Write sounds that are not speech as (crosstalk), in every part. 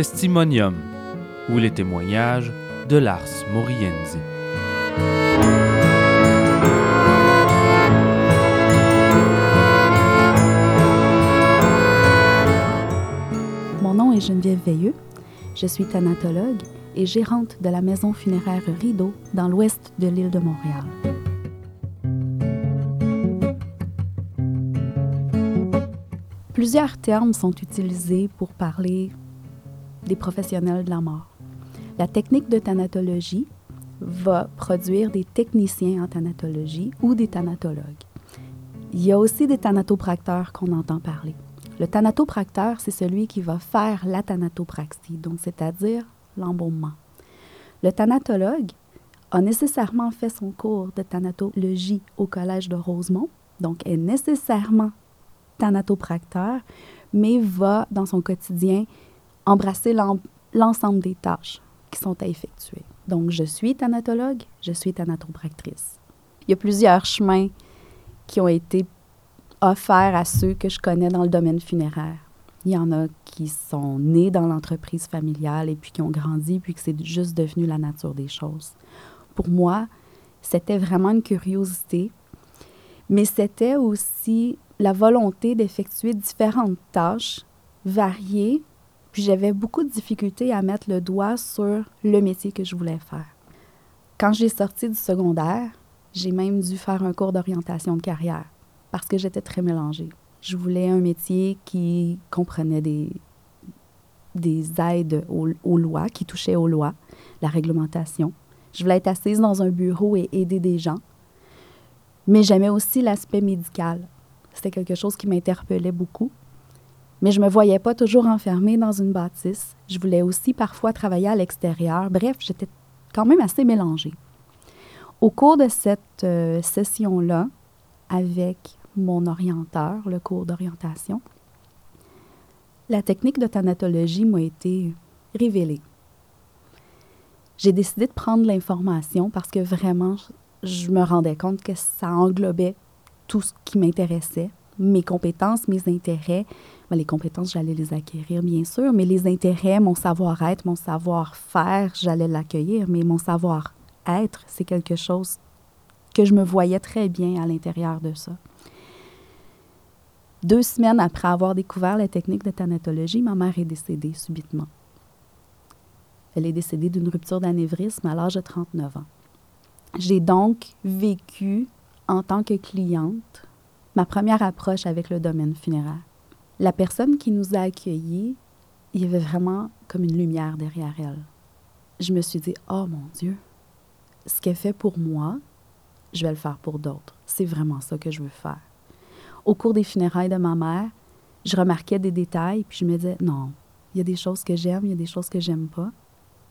Testimonium ou les témoignages de Lars Morienzi. Mon nom est Geneviève Veilleux. Je suis thanatologue et gérante de la maison funéraire Rideau dans l'ouest de l'île de Montréal. Plusieurs termes sont utilisés pour parler des professionnels de la mort. La technique de thanatologie va produire des techniciens en thanatologie ou des thanatologues. Il y a aussi des thanatopracteurs qu'on entend parler. Le thanatopracteur, c'est celui qui va faire la thanatopraxie, donc c'est-à-dire l'embaumement. Le thanatologue a nécessairement fait son cours de thanatologie au Collège de Rosemont, donc est nécessairement thanatopracteur, mais va dans son quotidien embrasser l'ensemble des tâches qui sont à effectuer. Donc, je suis thanatologue, je suis thanatopractrice. Il y a plusieurs chemins qui ont été offerts à ceux que je connais dans le domaine funéraire. Il y en a qui sont nés dans l'entreprise familiale et puis qui ont grandi, puis que c'est juste devenu la nature des choses. Pour moi, c'était vraiment une curiosité, mais c'était aussi la volonté d'effectuer différentes tâches variées, puis j'avais beaucoup de difficultés à mettre le doigt sur le métier que je voulais faire. Quand j'ai sorti du secondaire, j'ai même dû faire un cours d'orientation de carrière parce que j'étais très mélangée. Je voulais un métier qui comprenait des, des aides aux, aux, lois, qui touchait aux lois, la réglementation. Je voulais être assise dans un bureau et aider des gens. Mais j'aimais aussi l'aspect médical. C'était quelque chose qui m'interpellait beaucoup. Mais je me voyais pas toujours enfermée dans une bâtisse. Je voulais aussi parfois travailler à l'extérieur. Bref, j'étais quand même assez mélangée. Au cours de cette euh, session-là, avec mon orienteur, le cours d'orientation, la technique de thanatologie m'a été révélée. J'ai décidé de prendre l'information parce que vraiment, je me rendais compte que ça englobait tout ce qui m'intéressait, mes compétences, mes intérêts. Ben, les compétences, j'allais les acquérir, bien sûr, mais les intérêts, mon savoir-être, mon savoir-faire, j'allais l'accueillir, mais mon savoir-être, c'est quelque chose que je me voyais très bien à l'intérieur de ça. Deux semaines après avoir découvert la technique de thanatologie, ma mère est décédée subitement. Elle est décédée d'une rupture d'anévrisme à l'âge de 39 ans. J'ai donc vécu en tant que cliente ma première approche avec le domaine funéraire. La personne qui nous a accueillis, il y avait vraiment comme une lumière derrière elle. Je me suis dit, oh mon Dieu, ce qu'elle fait pour moi, je vais le faire pour d'autres. C'est vraiment ça que je veux faire. Au cours des funérailles de ma mère, je remarquais des détails, puis je me disais, non, il y a des choses que j'aime, il y a des choses que j'aime pas.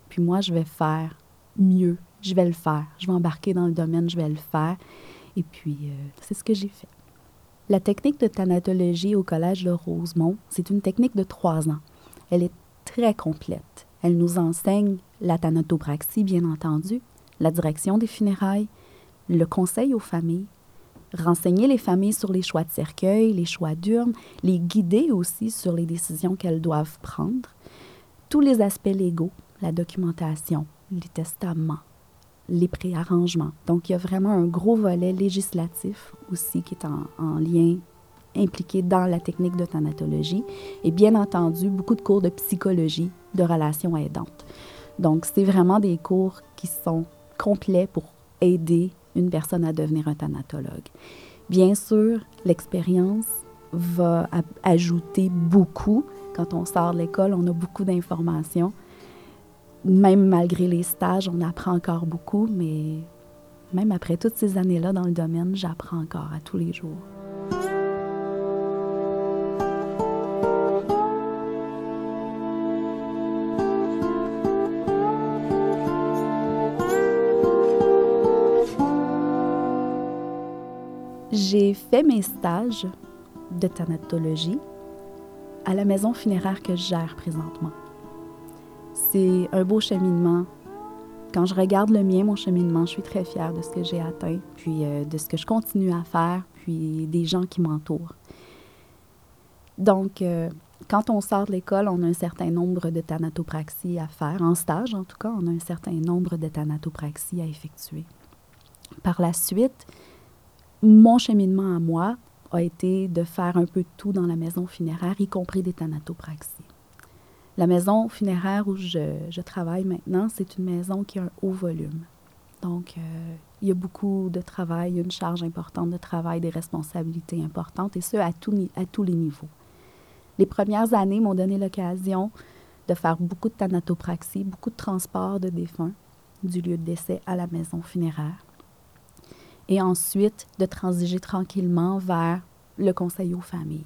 Puis moi, je vais faire mieux. Je vais le faire. Je vais embarquer dans le domaine, je vais le faire. Et puis, euh, c'est ce que j'ai fait. La technique de thanatologie au Collège de Rosemont, c'est une technique de trois ans. Elle est très complète. Elle nous enseigne la thanatopraxie, bien entendu, la direction des funérailles, le conseil aux familles, renseigner les familles sur les choix de cercueil, les choix d'urne, les guider aussi sur les décisions qu'elles doivent prendre, tous les aspects légaux, la documentation, les testaments, les préarrangements. Donc, il y a vraiment un gros volet législatif aussi qui est en, en lien impliqué dans la technique de thanatologie et bien entendu beaucoup de cours de psychologie de relations aidantes. Donc, c'est vraiment des cours qui sont complets pour aider une personne à devenir un thanatologue. Bien sûr, l'expérience va ajouter beaucoup. Quand on sort de l'école, on a beaucoup d'informations. Même malgré les stages, on apprend encore beaucoup, mais même après toutes ces années-là dans le domaine, j'apprends encore à tous les jours. J'ai fait mes stages de thanatologie à la maison funéraire que je gère présentement. C'est un beau cheminement. Quand je regarde le mien, mon cheminement, je suis très fière de ce que j'ai atteint, puis euh, de ce que je continue à faire, puis des gens qui m'entourent. Donc, euh, quand on sort de l'école, on a un certain nombre de thanatopraxies à faire. En stage, en tout cas, on a un certain nombre de thanatopraxies à effectuer. Par la suite, mon cheminement à moi a été de faire un peu de tout dans la maison funéraire, y compris des thanatopraxies. La maison funéraire où je, travaille maintenant, c'est une maison qui a un haut volume. Donc, euh, il y a beaucoup de travail, une charge importante de travail, des responsabilités importantes, et ce, à, à tous les niveaux. Les premières années m'ont donné l'occasion de faire beaucoup de thanatopraxie, beaucoup de transport de défunts du lieu de décès à la maison funéraire. Et ensuite, de transiger tranquillement vers le conseil aux familles.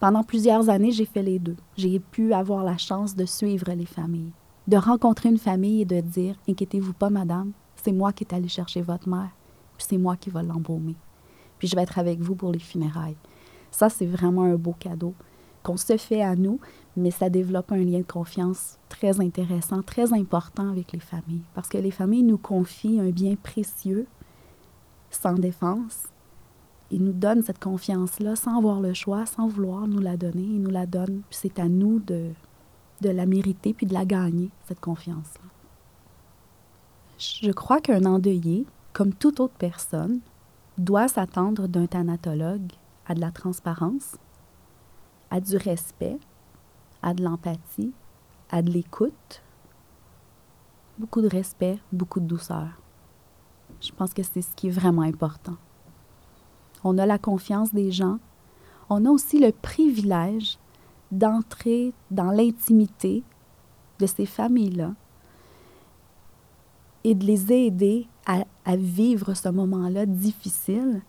Pendant plusieurs années, j'ai fait les deux. J'ai pu avoir la chance de suivre les familles, de rencontrer une famille et de dire Inquiétez-vous pas, madame, c'est moi qui est allé chercher votre mère, puis c'est moi qui va l'embaumer. Puis je vais être avec vous pour les funérailles. Ça, c'est vraiment un beau cadeau qu'on se fait à nous, mais ça développe un lien de confiance très intéressant, très important avec les familles. Parce que les familles nous confient un bien précieux, sans défense. Ils nous donnent cette confiance-là sans avoir le choix, sans vouloir nous la donner. Ils nous la donnent, puis c'est à nous de, de la mériter puis de la gagner, cette confiance-là. Je crois qu'un endeuillé, comme toute autre personne, doit s'attendre d'un thanatologue à de la transparence, à du respect, à de l'empathie, à de l'écoute, beaucoup de respect, beaucoup de douceur. Je pense que c'est ce qui est vraiment important. On a la confiance des gens. On a aussi le privilège d'entrer dans l'intimité de ces familles-là et de les aider à, à vivre ce moment-là difficile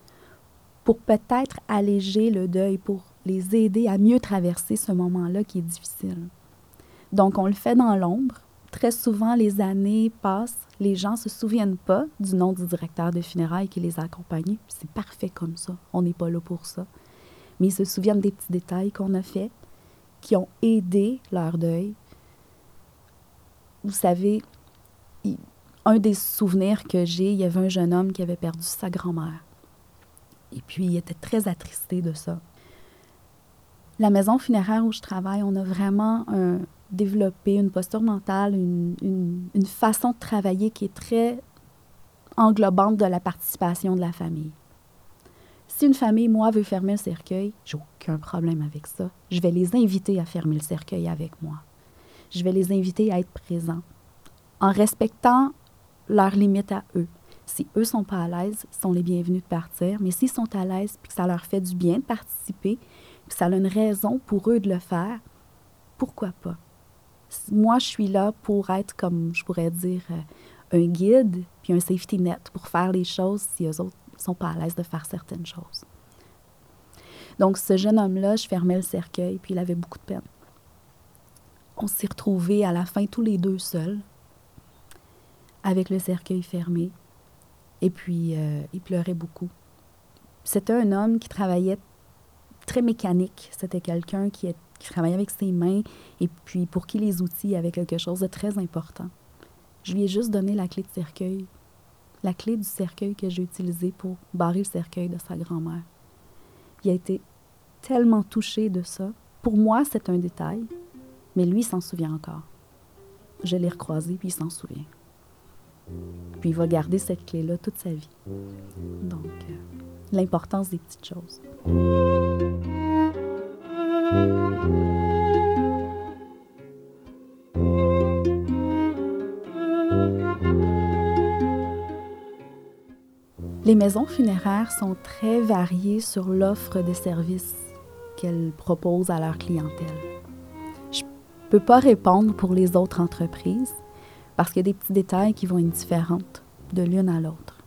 pour peut-être alléger le deuil, pour les aider à mieux traverser ce moment-là qui est difficile. Donc, on le fait dans l'ombre. Très souvent, les années passent, les gens ne se souviennent pas du nom du directeur de funérailles qui les a accompagnés. C'est parfait comme ça. On n'est pas là pour ça. Mais ils se souviennent des petits détails qu'on a faits, qui ont aidé leur deuil. Vous savez, un des souvenirs que j'ai, il y avait un jeune homme qui avait perdu sa grand-mère. Et puis, il était très attristé de ça. La maison funéraire où je travaille, on a vraiment développé une posture mentale, une, façon de travailler qui est très englobante de la participation de la famille. Si une famille, moi, veut fermer le cercueil, j'ai aucun problème avec ça. Je vais les inviter à fermer le cercueil avec moi. Je vais les inviter à être présents en respectant leurs limites à eux. Si eux sont pas à l'aise, sont les bienvenus de partir. Mais s'ils sont à l'aise et que ça leur fait du bien de participer, ça a une raison pour eux de le faire, pourquoi pas? Moi, je suis là pour être, comme je pourrais dire, euh, un guide puis un safety net pour faire les choses si eux autres ne sont pas à l'aise de faire certaines choses. Donc, ce jeune homme-là, je fermais le cercueil, puis il avait beaucoup de peine. On s'est retrouvés à la fin tous les deux seuls, avec le cercueil fermé, et puis euh, il pleurait beaucoup. C'était un homme qui travaillait très mécanique. C'était quelqu'un qui, travaillait avec ses mains et puis pour qui les outils avaient quelque chose de très important. Je lui ai juste donné la clé de cercueil, la clé du cercueil que j'ai utilisé pour barrer le cercueil de sa grand-mère. Il a été tellement touché de ça. Pour moi, c'est un détail, mais lui s'en souvient encore. Je l'ai recroisé, puis il s'en souvient. Puis il va garder cette clé-là toute sa vie. Donc, euh, l'importance des petites choses. Les maisons funéraires sont très variées sur l'offre de services qu'elles proposent à leur clientèle. Je ne peux pas répondre pour les autres entreprises parce qu'il y a des petits détails qui vont être différents de l'une à l'autre.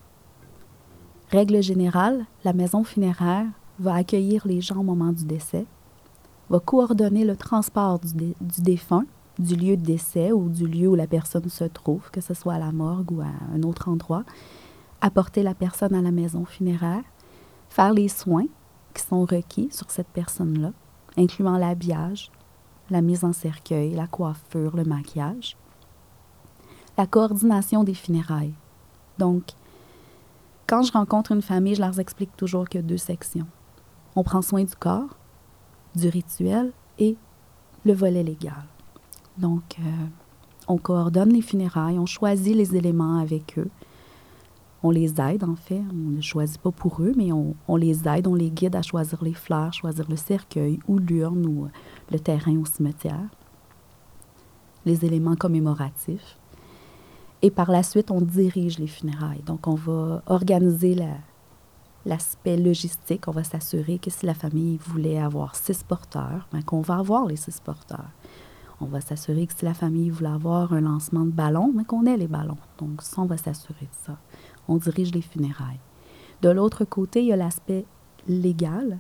Règle générale, la maison funéraire va accueillir les gens au moment du décès, va coordonner le transport du, du, défunt du lieu de décès ou du lieu où la personne se trouve, que ce soit à la morgue ou à un autre endroit, apporter la personne à la maison funéraire, faire les soins qui sont requis sur cette personne-là, incluant l'habillage, la mise en cercueil, la coiffure, le maquillage. La coordination des funérailles. Donc, quand je rencontre une famille, je leur explique toujours qu'il y a deux sections. On prend soin du corps, du rituel et le volet légal. Donc, euh, on coordonne les funérailles, on choisit les éléments avec eux. On les aide, en fait. On ne choisit pas pour eux, mais on, on, les aide, on les guide à choisir les fleurs, choisir le cercueil ou l'urne ou le terrain au cimetière, les éléments commémoratifs. Et par la suite, on dirige les funérailles. Donc, on va organiser l'aspect logistique. On va s'assurer que si la famille voulait avoir six porteurs, ben, qu'on va avoir les six porteurs. On va s'assurer que si la famille voulait avoir un lancement de ballon, ben, qu'on ait les ballons. Donc, ça, on va s'assurer de ça. On dirige les funérailles. De l'autre côté, il y a l'aspect légal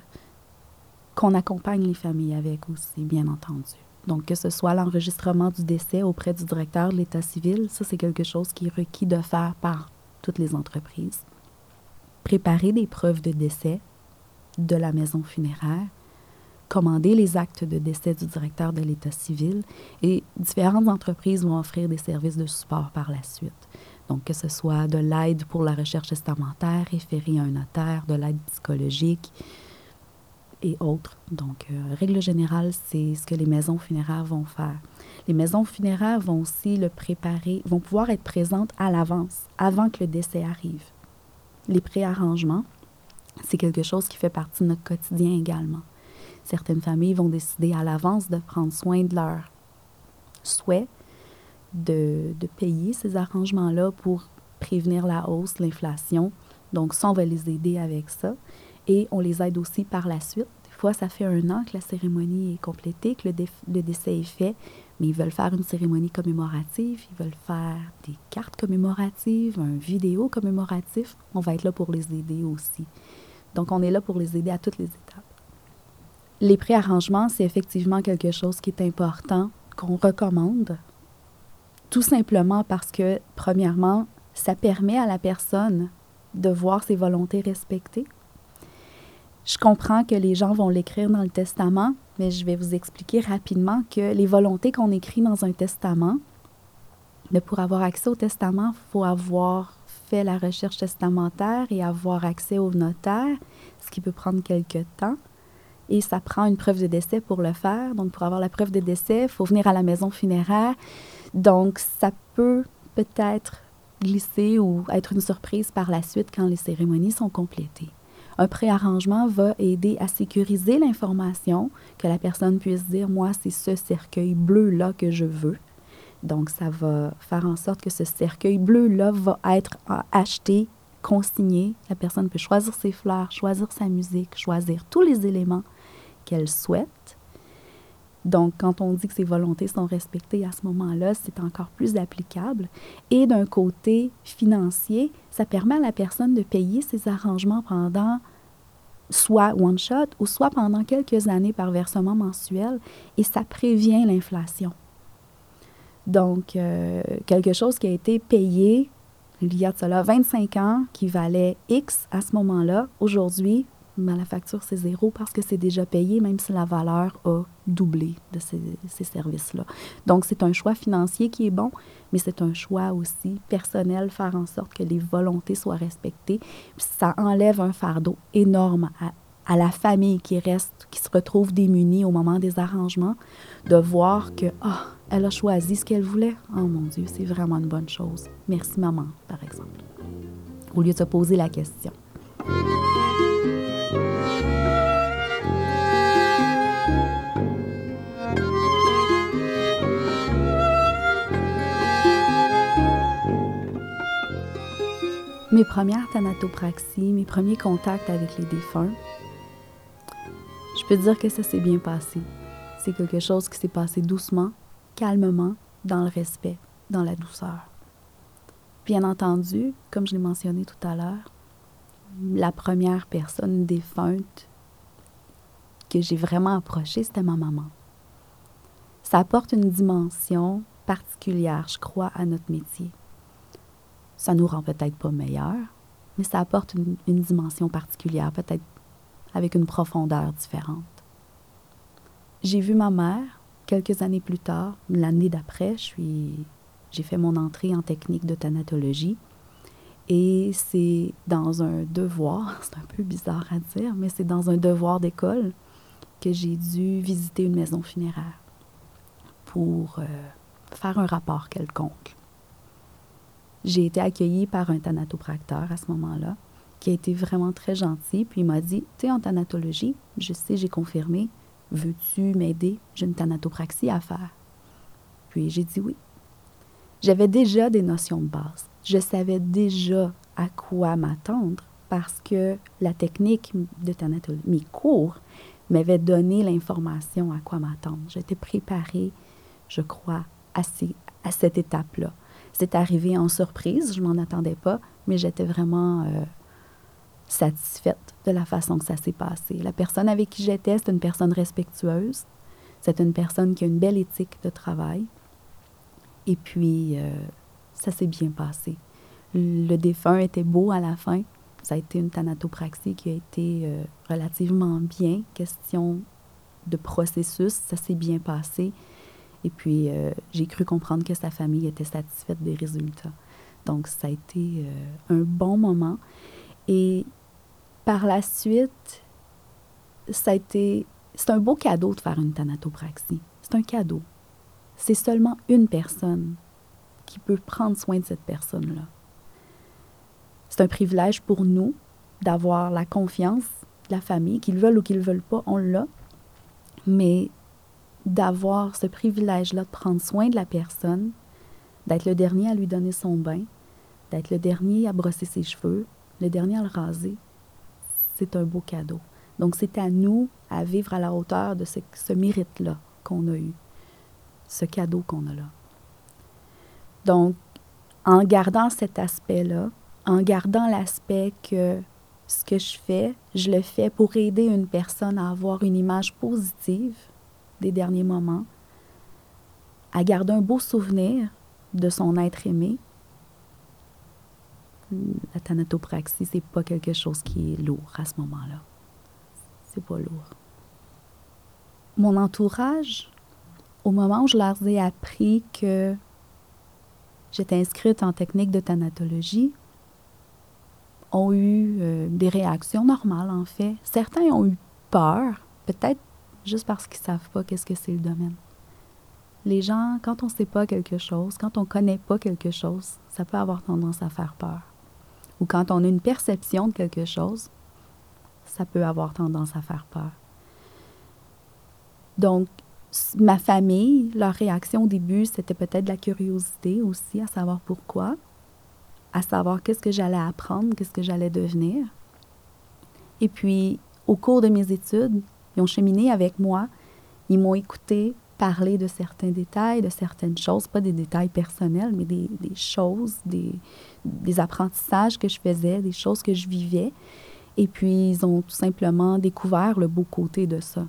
qu'on accompagne les familles avec aussi, bien entendu. Donc, que ce soit l'enregistrement du décès auprès du directeur de l'État civil, ça, c'est quelque chose qui est requis de faire par toutes les entreprises. Préparer des preuves de décès de la maison funéraire, commander les actes de décès du directeur de l'État civil et différentes entreprises vont offrir des services de support par la suite. Donc, que ce soit de l'aide pour la recherche testamentaire, référer à un notaire, de l'aide psychologique, et autres. Donc, euh, règle générale, c'est ce que les maisons funéraires vont faire. Les maisons funéraires vont aussi le préparer, vont pouvoir être présentes à l'avance, avant que le décès arrive. Les préarrangements, c'est quelque chose qui fait partie de notre quotidien également. Certaines familles vont décider à l'avance de prendre soin de leur souhait de, de payer ces arrangements-là pour prévenir la hausse, l'inflation. Donc, ça, on va les aider avec ça et on les aide aussi par la suite. Des fois, ça fait un an que la cérémonie est complétée, que le, décès est fait, mais ils veulent faire une cérémonie commémorative, ils veulent faire des cartes commémoratives, un vidéo commémoratif. On va être là pour les aider aussi. Donc, on est là pour les aider à toutes les étapes. Les préarrangements, c'est effectivement quelque chose qui est important, qu'on recommande, tout simplement parce que, premièrement, ça permet à la personne de voir ses volontés respectées, je comprends que les gens vont l'écrire dans le testament, mais je vais vous expliquer rapidement que les volontés qu'on écrit dans un testament, mais pour avoir accès au testament, il faut avoir fait la recherche testamentaire et avoir accès au notaire, ce qui peut prendre quelques temps. Et ça prend une preuve de décès pour le faire. Donc, pour avoir la preuve de décès, il faut venir à la maison funéraire. Donc, ça peut peut-être glisser ou être une surprise par la suite quand les cérémonies sont complétées. Un préarrangement va aider à sécuriser l'information, que la personne puisse dire, moi, c'est ce cercueil bleu-là que je veux. Donc, ça va faire en sorte que ce cercueil bleu-là va être acheté, consigné. La personne peut choisir ses fleurs, choisir sa musique, choisir tous les éléments qu'elle souhaite. Donc, quand on dit que ses volontés sont respectées à ce moment-là, c'est encore plus applicable. Et d'un côté financier, ça permet à la personne de payer ses arrangements pendant soit one shot ou soit pendant quelques années par versement mensuel et ça prévient l'inflation. Donc, euh, quelque chose qui a été payé il y a de cela 25 ans, qui valait X à ce moment-là, aujourd'hui, mais la facture, c'est zéro parce que c'est déjà payé, même si la valeur a doublé de ces, ces services-là. Donc, c'est un choix financier qui est bon, mais c'est un choix aussi personnel, faire en sorte que les volontés soient respectées. ça enlève un fardeau énorme à, à, la famille qui reste, qui se retrouve démunie au moment des arrangements, de voir que, ah, oh, elle a choisi ce qu'elle voulait. Oh mon Dieu, c'est vraiment une bonne chose. Merci maman, par exemple. Au lieu de se poser la question. Mes premières thanatopraxies, mes premiers contacts avec les défunts, je peux dire que ça s'est bien passé. C'est quelque chose qui s'est passé doucement, calmement, dans le respect, dans la douceur. Bien entendu, comme je l'ai mentionné tout à l'heure, la première personne défunte que j'ai vraiment approchée, c'était ma maman. Ça apporte une dimension particulière, je crois, à notre métier. Ça nous rend peut-être pas meilleurs, mais ça apporte une, dimension particulière, peut-être avec une profondeur différente. J'ai vu ma mère quelques années plus tard, l'année d'après, j'ai fait mon entrée en technique de thanatologie. Et c'est dans un devoir, (laughs) c'est un peu bizarre à dire, mais c'est dans un devoir d'école que j'ai dû visiter une maison funéraire. pour euh, faire un rapport quelconque. J'ai été accueillie par un thanatopracteur à ce moment-là, qui a été vraiment très gentil, puis il m'a dit, tu es en thanatologie, je sais, j'ai confirmé, veux-tu m'aider? J'ai une thanatopraxie à faire. Puis j'ai dit oui. J'avais déjà des notions de base. Je savais déjà à quoi m'attendre parce que la technique de thanatologie, mes cours, m'avaient donné l'information à quoi m'attendre. J'étais préparée, je crois, à cette étape-là. C'est arrivé en surprise, je m'en attendais pas, mais j'étais vraiment euh, satisfaite de la façon que ça s'est passé. La personne avec qui j'étais, c'est une personne respectueuse, c'est une personne qui a une belle éthique de travail. Et puis, euh, ça s'est bien passé. Le défunt était beau à la fin. Ça a été une thanatopraxie qui a été euh, relativement bien. Question de processus, ça s'est bien passé. Et puis, euh, j'ai cru comprendre que sa famille était satisfaite des résultats. Donc, ça a été un bon moment. Et par la suite, ça a été... C'est un beau cadeau de faire une thanatopraxie. C'est un cadeau c'est seulement une personne qui peut prendre soin de cette personne-là. C'est un privilège pour nous d'avoir la confiance de la famille, qu'ils veulent ou qu'ils ne veulent pas, on l'a, mais d'avoir ce privilège-là de prendre soin de la personne, d'être le dernier à lui donner son bain, d'être le dernier à brosser ses cheveux, le dernier à le raser, c'est un beau cadeau. Donc c'est à nous à vivre à la hauteur de ce, ce mérite-là qu'on a eu ce cadeau qu'on a là. Donc, en gardant cet aspect-là, en gardant l'aspect que ce que je fais, je le fais pour aider une personne à avoir une image positive des derniers moments, à garder un beau souvenir de son être aimé. La thanatopraxie, c'est pas quelque chose qui est lourd à ce moment-là. C'est pas lourd. Mon entourage, au moment où je leur ai appris que j'étais inscrite en technique de thanatologie, ont eu euh, des réactions normales, en fait. Certains ont eu peur, peut-être juste parce qu'ils savent pas qu'est-ce que c'est le domaine. Les gens, quand on ne sait pas quelque chose, quand on ne connaît pas quelque chose, ça peut avoir tendance à faire peur. Ou quand on a une perception de quelque chose, ça peut avoir tendance à faire peur. Donc, ma famille, leur réaction au début, c'était peut-être la curiosité aussi, à savoir pourquoi, à savoir qu'est-ce que j'allais apprendre, qu'est-ce que j'allais devenir. Et puis, au cours de mes études, ils ont cheminé avec moi, ils m'ont écouté parler de certains détails, de certaines choses, pas des détails personnels, mais des, choses, des, apprentissages que je faisais, des choses que je vivais. Et puis, ils ont tout simplement découvert le beau côté de ça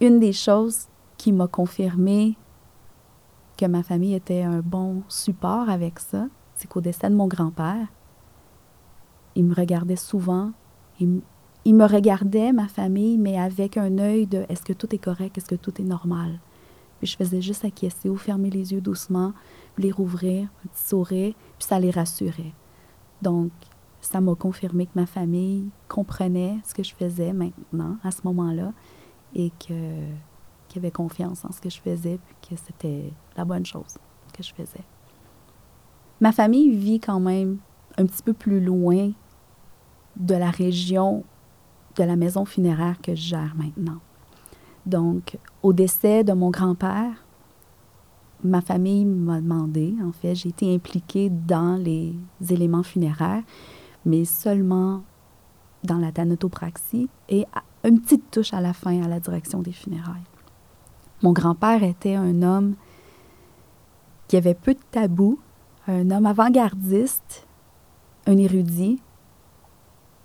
une des choses qui m'a confirmé que ma famille était un bon support avec ça, c'est qu'au décès de mon grand-père, il me regardait souvent, il, regardait, ma famille, mais avec un œil de est-ce que tout est correct, est-ce que tout est normal. Puis je faisais juste acquiescer ou fermer les yeux doucement, les rouvrir, un petit sourire, puis ça les rassurait. Donc, ça m'a confirmé que ma famille comprenait ce que je faisais maintenant, à ce moment-là, et que, qu'il avait confiance en ce que je faisais, puis que c'était la bonne chose que je faisais. Ma famille vit quand même un petit peu plus loin de la région de la maison funéraire que je gère maintenant. Donc, au décès de mon grand-père, ma famille m'a demandé, en fait, j'ai été impliquée dans les éléments funéraires, mais seulement dans la thanatopraxie et une petite touche à la fin à la direction des funérailles. Mon grand-père était un homme qui avait peu de tabous, un homme avant-gardiste, un érudit.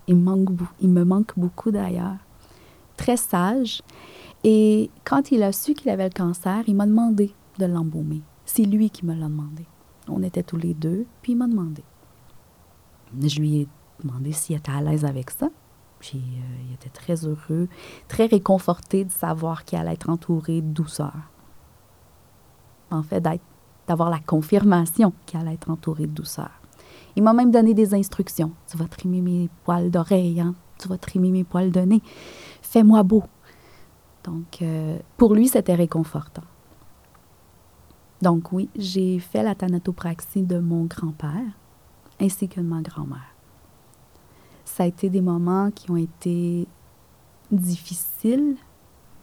Il, me manque beaucoup d'ailleurs. Très sage. Et quand il a su qu'il avait le cancer, il m'a demandé de l'embaumer. C'est lui qui me l'a demandé. On était tous les deux, puis il m'a demandé. Je lui ai demandé s'il était à l'aise avec ça. Puis euh, il était très heureux, très réconforté de savoir qu'il allait être entouré de douceur. En fait, d'avoir la confirmation qu'il allait être entouré de douceur. Il m'a même donné des instructions. Tu vas trimer mes poils d'oreille, hein? tu vas trimer mes poils de nez. Fais-moi beau. Donc, euh, pour lui, c'était réconfortant. Donc, oui, j'ai fait la thanatopraxie de mon grand-père ainsi que de ma grand-mère. Ça a été des moments qui ont été difficiles,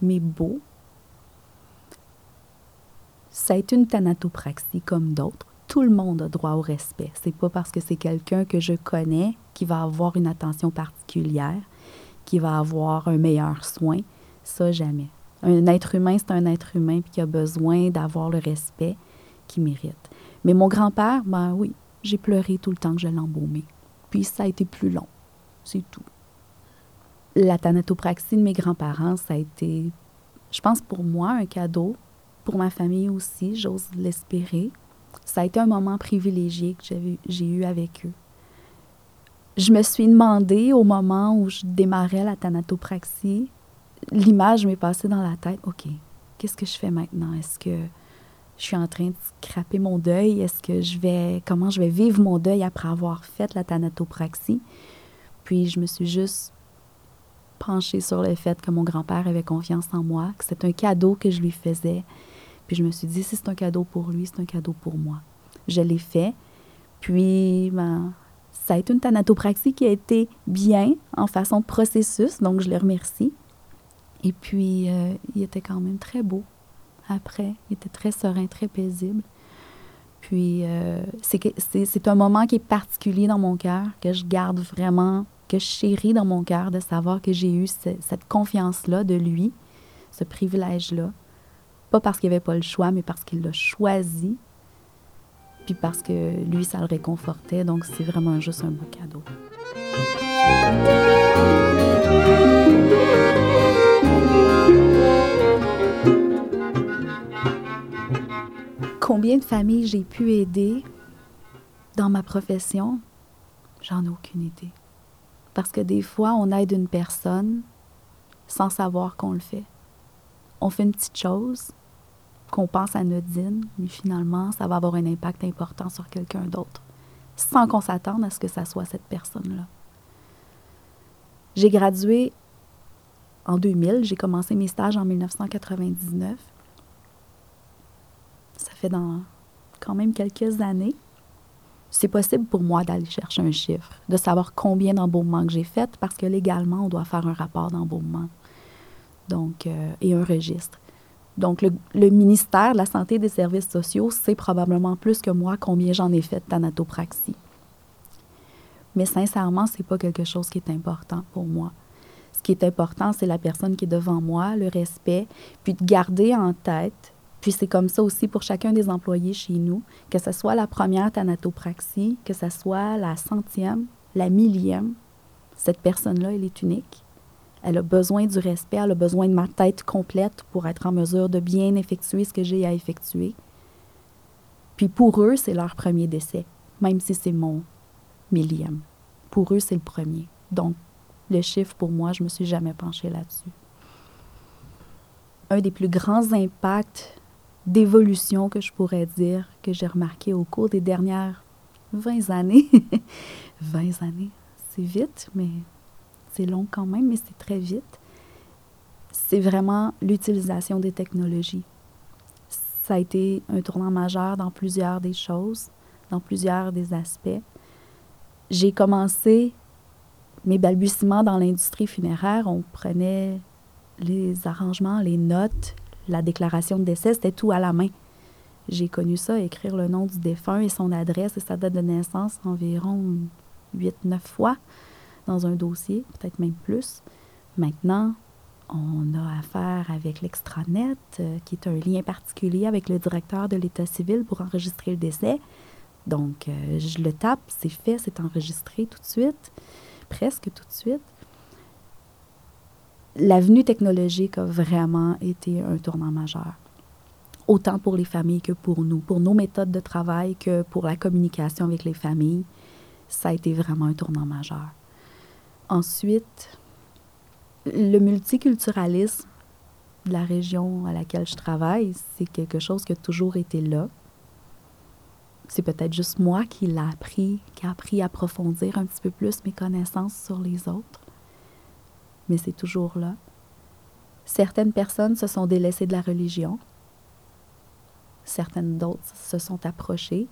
mais beaux. Ça a été une thanatopraxie comme d'autres. Tout le monde a droit au respect. C'est pas parce que c'est quelqu'un que je connais qui va avoir une attention particulière, qui va avoir un meilleur soin. Ça, jamais. Un être humain, c'est un être humain qui a besoin d'avoir le respect qu'il mérite. Mais mon grand-père, ben oui, j'ai pleuré tout le temps que je l'embaumais. Puis ça a été plus long. C'est tout. La thanatopraxie de mes grands-parents, ça a été, je pense pour moi, un cadeau. Pour ma famille aussi, j'ose l'espérer. Ça a été un moment privilégié que j'ai eu avec eux. Je me suis demandé au moment où je démarrais la thanatopraxie, l'image m'est passée dans la tête. OK, qu'est-ce que je fais maintenant? Est-ce que je suis en train de craper mon deuil? Est-ce que je vais, comment je vais vivre mon deuil après avoir fait la thanatopraxie? Puis je me suis juste penchée sur le fait que mon grand-père avait confiance en moi, que c'est un cadeau que je lui faisais. Puis je me suis dit, si c'est un cadeau pour lui, c'est un cadeau pour moi. Je l'ai fait. Puis, ben, ça a été une thanatopraxie qui a été bien en façon de processus, donc je le remercie. Et puis, euh, il était quand même très beau après. Il était très serein, très paisible. Puis, euh, c'est un moment qui est particulier dans mon cœur, que je garde vraiment, que je chéris dans mon cœur de savoir que j'ai eu cette confiance-là de lui, ce privilège-là. Pas parce qu'il avait pas le choix, mais parce qu'il l'a choisi. Puis parce que lui, ça le réconfortait. Donc, c'est vraiment juste un beau cadeau. Combien de familles j'ai pu aider dans ma profession, j'en ai aucune idée. Parce que des fois, on aide une personne sans savoir qu'on le fait. On fait une petite chose qu'on pense anodine, mais finalement, ça va avoir un impact important sur quelqu'un d'autre, sans qu'on s'attende à ce que ça soit cette personne-là. J'ai gradué en 2000, j'ai commencé mes stages en 1999 ça fait dans quand même quelques années. C'est possible pour moi d'aller chercher un chiffre, de savoir combien d'embaumements que j'ai fait, parce que légalement, on doit faire un rapport d'embaumement euh, et un registre. Donc, le, ministère de la Santé et des Services sociaux sait probablement plus que moi combien j'en ai fait de. Mais sincèrement, ce n'est pas quelque chose qui est important pour moi. Ce qui est important, c'est la personne qui est devant moi, le respect, puis de garder en tête puis c'est comme ça aussi pour chacun des employés chez nous, que ce soit la première thanatopraxie, que ce soit la centième, la millième, cette personne-là, elle est unique. Elle a besoin du respect, elle a besoin de ma tête complète pour être en mesure de bien effectuer ce que j'ai à effectuer. Puis pour eux, c'est leur premier décès, même si c'est mon millième. Pour eux, c'est le premier. Donc, le chiffre, pour moi, je ne me suis jamais penchée là-dessus. Un des plus grands impacts d'évolution que je pourrais dire que j'ai remarqué au cours des dernières 20 années. (laughs) 20 années, c'est vite, mais c'est long quand même, mais c'est très vite. C'est vraiment l'utilisation des technologies. Ça a été un tournant majeur dans plusieurs des choses, dans plusieurs des aspects. J'ai commencé mes balbutiements dans l'industrie funéraire. On prenait les arrangements, les notes, la déclaration de décès, c'était tout à la main. J'ai connu ça, écrire le nom du défunt et son adresse et sa date de naissance environ 8-9 fois dans un dossier, peut-être même plus. Maintenant, on a affaire avec l'extranet, euh, qui est un lien particulier avec le directeur de l'État civil pour enregistrer le décès. Donc, euh, je le tape, c'est fait, c'est enregistré tout de suite, presque tout de suite l'avenue technologique a vraiment été un tournant majeur. Autant pour les familles que pour nous, pour nos méthodes de travail que pour la communication avec les familles. Ça a été vraiment un tournant majeur. Ensuite, le multiculturalisme de la région à laquelle je travaille, c'est quelque chose qui a toujours été là. C'est peut-être juste moi qui l'a appris, qui a appris à approfondir un petit peu plus mes connaissances sur les autres mais c'est toujours là. Certaines personnes se sont délaissées de la religion. Certaines d'autres se sont approchées.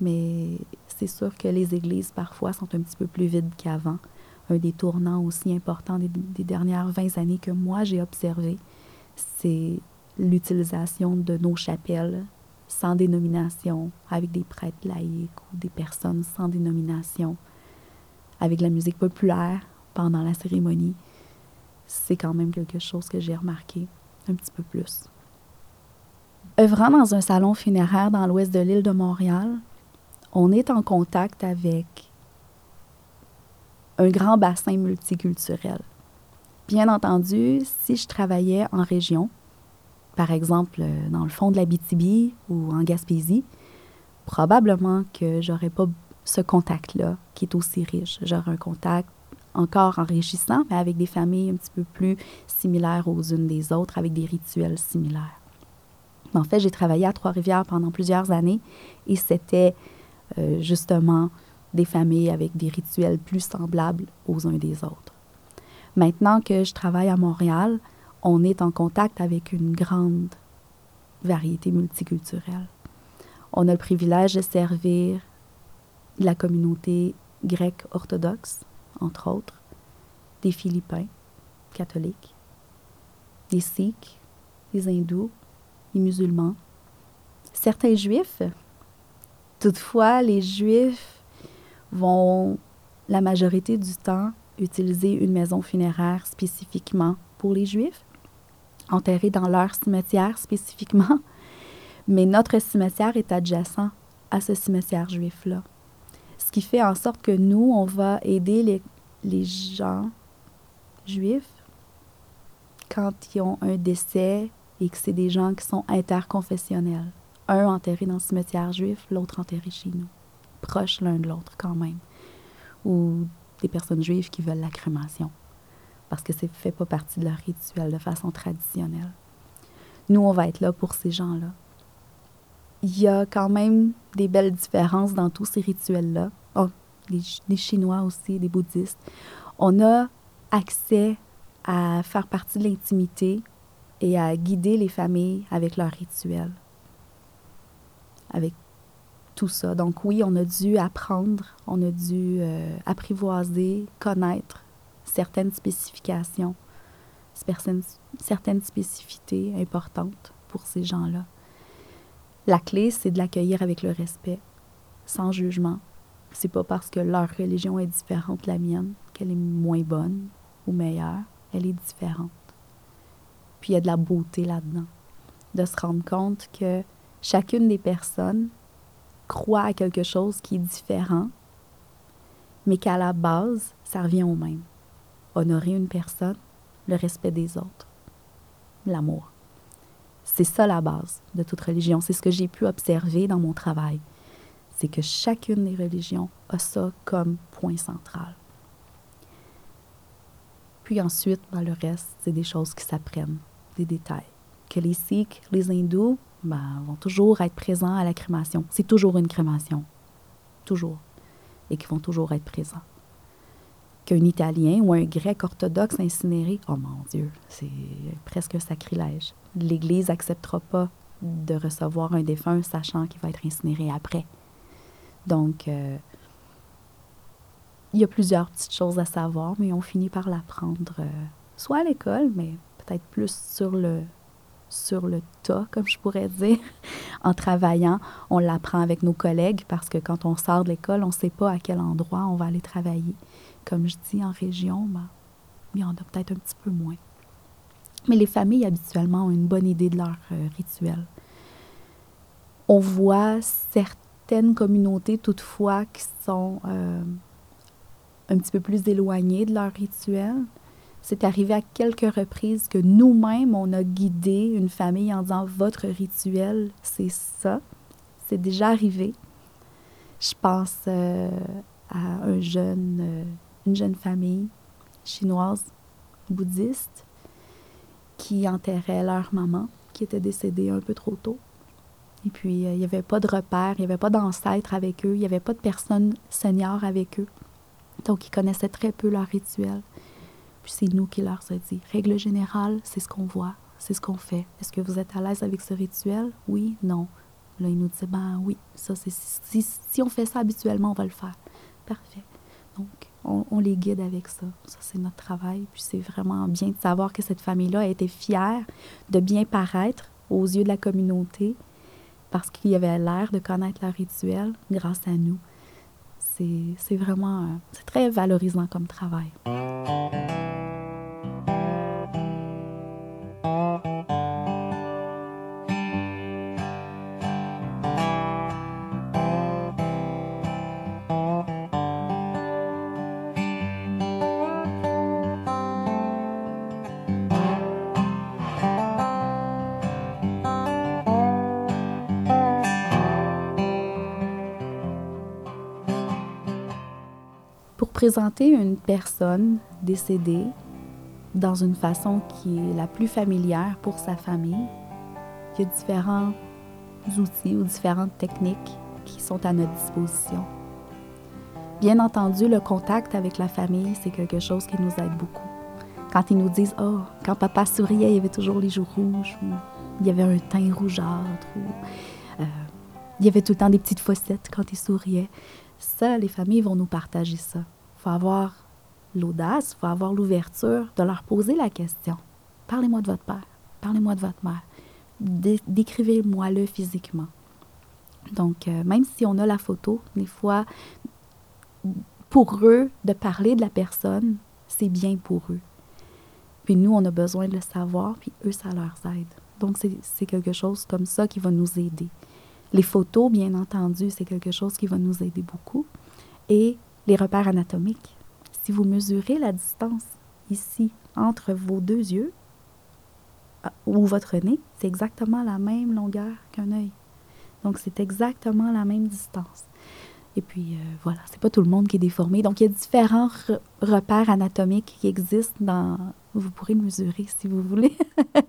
Mais c'est sûr que les églises, parfois, sont un petit peu plus vides qu'avant. Un des tournants aussi importants des, dernières 20 années que moi j'ai observé, c'est l'utilisation de nos chapelles sans dénomination, avec des prêtres laïcs ou des personnes sans dénomination, avec la musique populaire pendant la cérémonie. C'est quand même quelque chose que j'ai remarqué un petit peu plus. Œuvrant dans un salon funéraire dans l'ouest de l'île de Montréal, on est en contact avec un grand bassin multiculturel. Bien entendu, si je travaillais en région, par exemple euh, dans le fond de la BTB ou en Gaspésie, probablement que j'aurais pas ce contact-là qui est aussi riche. J'aurais un contact encore enrichissant, mais avec des familles un petit peu plus similaires aux unes des autres, avec des rituels similaires. En fait, j'ai travaillé à Trois-Rivières pendant plusieurs années et c'était euh, justement des familles avec des rituels plus semblables aux uns des autres. Maintenant que je travaille à Montréal, on est en contact avec une grande variété multiculturelle. On a le privilège de servir la communauté grecque orthodoxe, entre autres, des Philippins catholiques, des Sikhs, des hindous, des musulmans, certains juifs. Toutefois, les juifs vont la majorité du temps utiliser une maison funéraire spécifiquement pour les juifs enterrés dans leur cimetière spécifiquement, (laughs) mais notre cimetière est adjacent à ce cimetière juif-là. Ce qui fait en sorte que nous, on va aider les, les gens juifs quand ils ont un décès et que c'est des gens qui sont interconfessionnels. Un enterré dans le cimetière juif, l'autre enterré chez nous. Proches l'un de l'autre quand même. Ou des personnes juives qui veulent la crémation parce que ça ne fait pas partie de leur rituel de façon traditionnelle. Nous, on va être là pour ces gens-là. Il y a quand même des belles différences dans tous ces rituels-là. Oh, les, Chinois aussi, des bouddhistes. On a accès à faire partie de l'intimité et à guider les familles avec leurs rituels. Avec tout ça. Donc oui, on a dû apprendre, on a dû euh, apprivoiser, connaître certaines spécifications, certaines, spécificités importantes pour ces gens-là. La clé, c'est de l'accueillir avec le respect, sans jugement. C'est pas parce que leur religion est différente de la mienne qu'elle est moins bonne ou meilleure. Elle est différente. Puis il y a de la beauté là-dedans. De se rendre compte que chacune des personnes croit à quelque chose qui est différent, mais qu'à la base, ça revient au même honorer une personne, le respect des autres, l'amour. C'est ça la base de toute religion. C'est ce que j'ai pu observer dans mon travail. C'est que chacune des religions a ça comme point central. Puis ensuite, ben, le reste, c'est des choses qui s'apprennent, des détails. Que les Sikhs, les Hindous, ben, vont toujours être présents à la crémation. C'est toujours une crémation. Toujours. Et qui vont toujours être présents qu'un Italien ou un Grec orthodoxe incinéré, oh mon Dieu, c'est presque un sacrilège. L'Église n'acceptera pas de recevoir un défunt sachant qu'il va être incinéré après. Donc, euh, il y a plusieurs petites choses à savoir, mais on finit par l'apprendre, euh, soit à l'école, mais peut-être plus sur le, sur le tas, comme je pourrais dire, (laughs) en travaillant. On l'apprend avec nos collègues parce que quand on sort de l'école, on ne sait pas à quel endroit on va aller travailler. Comme je dis, en région, ben, il y en a peut-être un petit peu moins. Mais les familles, habituellement, ont une bonne idée de leur euh, rituel. On voit certaines communautés, toutefois, qui sont euh, un petit peu plus éloignées de leur rituel. C'est arrivé à quelques reprises que nous-mêmes, on a guidé une famille en disant Votre rituel, c'est ça. C'est déjà arrivé. Je pense euh, à un jeune une jeune famille chinoise bouddhiste qui enterrait leur maman qui était décédée un peu trop tôt. Et puis, euh, il n'y avait pas de repère, il n'y avait pas d'ancêtre avec eux, il n'y avait pas de personnes seniors avec eux. Donc, ils connaissaient très peu leur rituel. Puis c'est nous qui leur se dit. Règle générale, c'est ce qu'on voit, c'est ce qu'on fait. Est-ce que vous êtes à l'aise avec ce rituel? Oui, non. Là, ils nous disent, ben oui, ça, c'est, si, si on fait ça habituellement, on va le faire. Parfait. Donc, on, les guide avec ça. Ça, c'est notre travail. Puis c'est vraiment bien de savoir que cette famille-là a été fière de bien paraître aux yeux de la communauté parce qu'il y avait l'air de connaître leur rituel grâce à nous. C'est, c'est vraiment, euh, c'est très valorisant comme travail. Présenter une personne décédée dans une façon qui est la plus familière pour sa famille, il y a différents outils ou différentes techniques qui sont à notre disposition. Bien entendu, le contact avec la famille, c'est quelque chose qui nous aide beaucoup. Quand ils nous disent Oh, quand papa souriait, il y avait toujours les joues rouges, ou il y avait un teint rougeâtre, ou euh, il y avait tout le temps des petites fossettes quand il souriait. Ça, les familles vont nous partager ça. Il faut avoir l'audace, il faut avoir l'ouverture de leur poser la question. Parlez-moi de votre père, parlez-moi de votre mère, Dé- décrivez-moi-le physiquement. Donc, euh, même si on a la photo, des fois, pour eux, de parler de la personne, c'est bien pour eux. Puis nous, on a besoin de le savoir, puis eux, ça leur aide. Donc, c'est c'est quelque chose comme ça qui va nous aider. Les photos, bien entendu, c'est quelque chose qui va nous aider beaucoup. Et les repères anatomiques. Si vous mesurez la distance ici entre vos deux yeux ah, ou votre nez, c'est exactement la même longueur qu'un œil. Donc, c'est exactement la même distance. Et puis, euh, voilà, c'est pas tout le monde qui est déformé. Donc, il y a différents re- repères anatomiques qui existent dans... Vous pourrez le mesurer si vous voulez.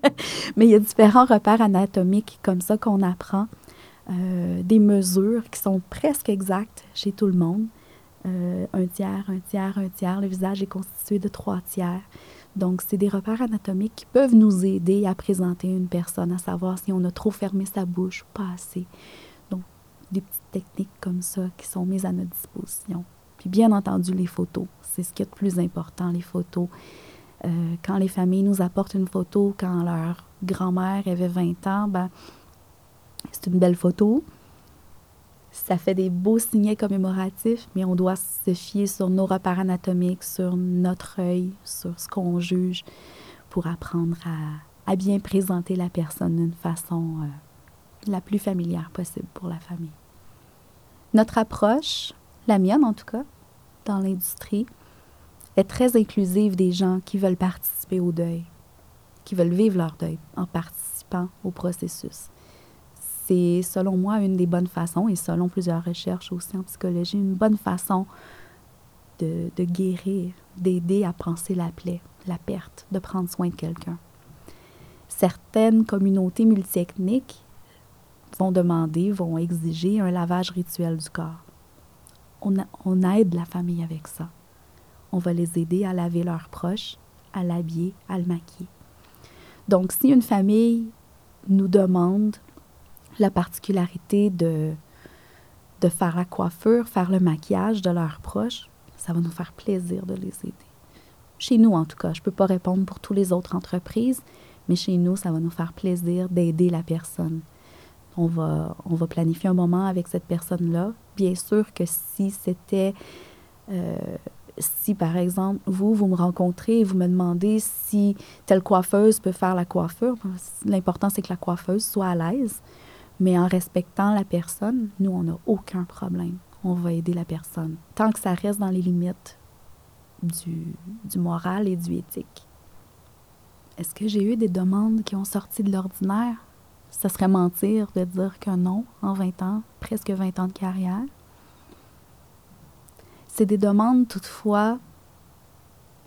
(laughs) Mais il y a différents repères anatomiques comme ça qu'on apprend. Euh, des mesures qui sont presque exactes chez tout le monde. Euh, un tiers, un tiers, un tiers. Le visage est constitué de trois tiers. Donc, c'est des repères anatomiques qui peuvent nous aider à présenter une personne, à savoir si on a trop fermé sa bouche ou pas assez. Donc, des petites techniques comme ça qui sont mises à notre disposition. Puis, bien entendu, les photos. C'est ce qui est le plus important, les photos. Euh, quand les familles nous apportent une photo quand leur grand-mère avait 20 ans, ben, c'est une belle photo. Ça fait des beaux signets commémoratifs, mais on doit se fier sur nos repères anatomiques, sur notre œil, sur ce qu'on juge pour apprendre à, bien présenter la personne d'une façon euh, la plus familière possible pour la famille. Notre approche, la mienne en tout cas, dans l'industrie, est très inclusive des gens qui veulent participer au deuil, qui veulent vivre leur deuil en participant au processus c'est selon moi une des bonnes façons, et selon plusieurs recherches aussi en psychologie, une bonne façon de, guérir, d'aider à penser la plaie, la perte, de prendre soin de quelqu'un. Certaines communautés multiethniques vont demander, vont exiger un lavage rituel du corps. On, a- on aide la famille avec ça. On va les aider à laver leurs proches, à l'habiller, à le maquiller. Donc, si une famille nous demande la particularité de, de faire la coiffure, faire le maquillage de leurs proches, ça va nous faire plaisir de les aider. Chez nous, en tout cas, je ne peux pas répondre pour toutes les autres entreprises, mais chez nous, ça va nous faire plaisir d'aider la personne. On va, on va planifier un moment avec cette personne-là. Bien sûr que si c'était... euh, si, par exemple, vous, vous me rencontrez et vous me demandez si telle coiffeuse peut faire la coiffure, l'important, c'est que la coiffeuse soit à l'aise. Mais en respectant la personne, nous, on n'a aucun problème. On va aider la personne, tant que ça reste dans les limites du, moral et du éthique. Est-ce que j'ai eu des demandes qui ont sorti de l'ordinaire? Ça serait mentir de dire que non en 20 ans, presque 20 ans de carrière. C'est des demandes toutefois,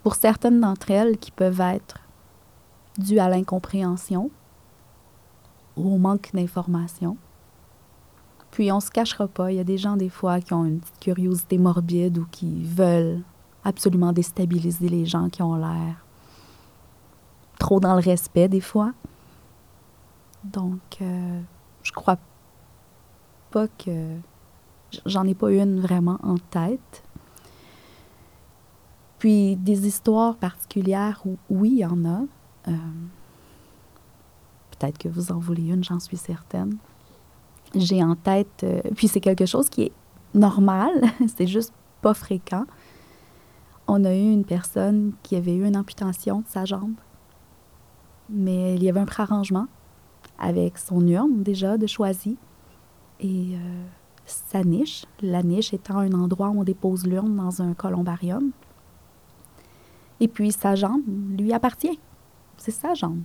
pour certaines d'entre elles, qui peuvent être dues à l'incompréhension, au manque d'information. Puis on se cachera pas, il y a des gens des fois qui ont une petite curiosité morbide ou qui veulent absolument déstabiliser les gens qui ont l'air trop dans le respect des fois. Donc, euh, je crois pas que j'en ai pas une vraiment en tête. Puis des histoires particulières où oui, il y en a. Euh, peut-être que vous en voulez une, j'en suis certaine. J'ai en tête, euh, puis c'est quelque chose qui est normal, (laughs) c'est juste pas fréquent. On a eu une personne qui avait eu une amputation de sa jambe, mais il y avait un préarrangement avec son urne déjà de choisi et euh, sa niche, la niche étant un endroit où on dépose l'urne dans un columbarium. Et puis sa jambe lui appartient. C'est sa jambe.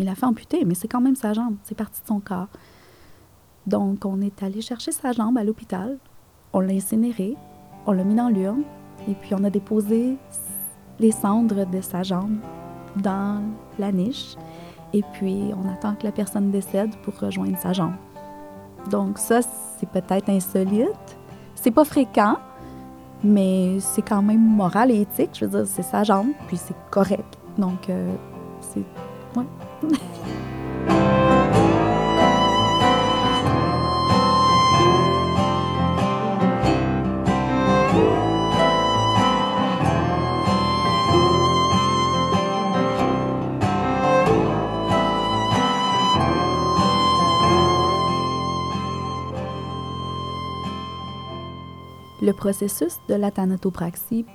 Il a fait amputer, mais c'est quand même sa jambe. C'est partie de son corps. Donc, on est allé chercher sa jambe à l'hôpital. On l'a incinérée. On l'a mis dans l'urne. Et puis, on a déposé les cendres de sa jambe dans la niche. Et puis, on attend que la personne décède pour rejoindre sa jambe. Donc, ça, c'est peut-être insolite. C'est pas fréquent, mais c'est quand même moral et éthique. Je veux dire, c'est sa jambe, puis c'est correct. Donc, euh, c'est. Ouais. Le processus de la thanatopraxie,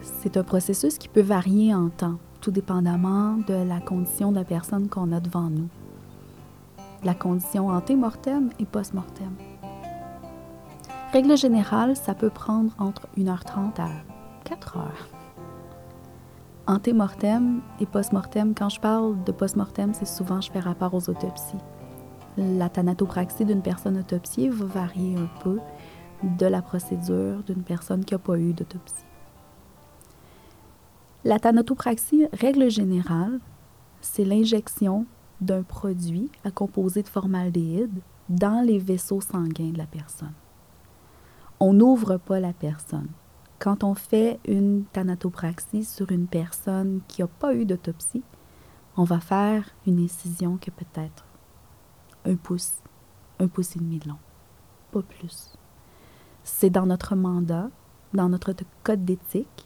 c'est un processus qui peut varier en temps, dépendamment de la condition de la personne qu'on a devant nous. La condition anté-mortem et post-mortem. Règle générale, ça peut prendre entre 1h30 à 4 heures. Anté-mortem et post-mortem, quand je parle de post-mortem, c'est souvent je fais rapport aux autopsies. La thanatopraxie d'une personne autopsiée va varier un peu de la procédure d'une personne qui n'a pas eu d'autopsie. La thanatopraxie, règle générale, c'est l'injection d'un produit à composer de formaldéhyde dans les vaisseaux sanguins de la personne. On n'ouvre pas la personne. Quand on fait une thanatopraxie sur une personne qui n'a pas eu d'autopsie, on va faire une incision qui peut-être un pouce, un pouce et demi de long, pas plus. C'est dans notre mandat, dans notre code d'éthique,